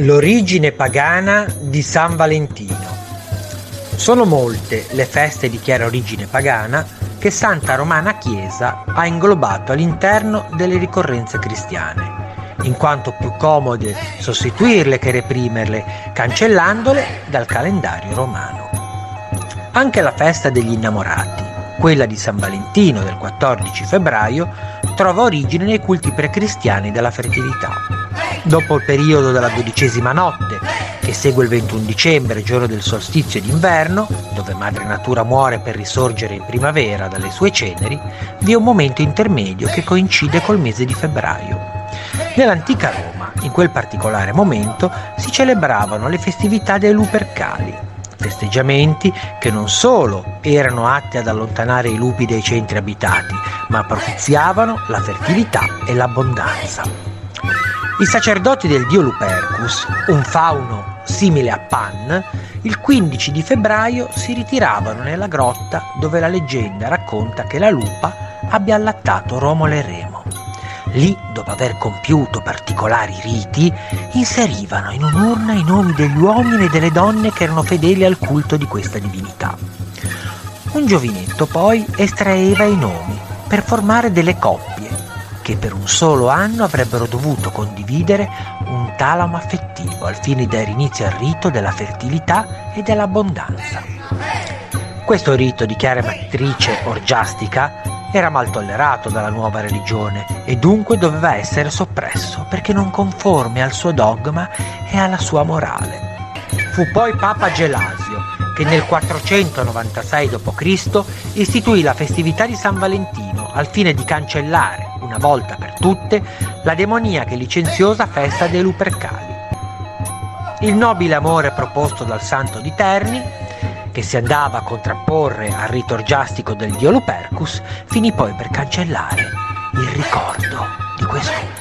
L'origine pagana di San Valentino. Sono molte le feste di chiara origine pagana che Santa Romana Chiesa ha inglobato all'interno delle ricorrenze cristiane, in quanto più comode sostituirle che reprimerle, cancellandole dal calendario romano. Anche la festa degli innamorati, quella di San Valentino del 14 febbraio, trova origine nei culti precristiani della fertilità Dopo il periodo della dodicesima notte, che segue il 21 dicembre, giorno del solstizio d'inverno, dove Madre Natura muore per risorgere in primavera dalle sue ceneri, vi è un momento intermedio che coincide col mese di febbraio. Nell'antica Roma, in quel particolare momento, si celebravano le festività dei Lupercali, festeggiamenti che non solo erano atti ad allontanare i lupi dai centri abitati, ma propiziavano la fertilità e l'abbondanza. I sacerdoti del dio Lupercus, un fauno simile a Pan, il 15 di febbraio si ritiravano nella grotta dove la leggenda racconta che la lupa abbia allattato Romolo e Remo. Lì, dopo aver compiuto particolari riti, inserivano in un'urna i nomi degli uomini e delle donne che erano fedeli al culto di questa divinità. Un giovinetto poi estraeva i nomi per formare delle coppie che per un solo anno avrebbero dovuto condividere un talamo affettivo al fine di dare inizio al rito della fertilità e dell'abbondanza. Questo rito di chiara matrice orgiastica era mal tollerato dalla nuova religione e dunque doveva essere soppresso perché non conforme al suo dogma e alla sua morale. Fu poi Papa Gelasio che nel 496 d.C. istituì la festività di San Valentino al fine di cancellare una volta per tutte, la demoniaca e licenziosa festa dei Lupercali. Il nobile amore proposto dal santo di Terni, che si andava a contrapporre al rito orgiastico del dio Lupercus, finì poi per cancellare il ricordo di quest'ultimo.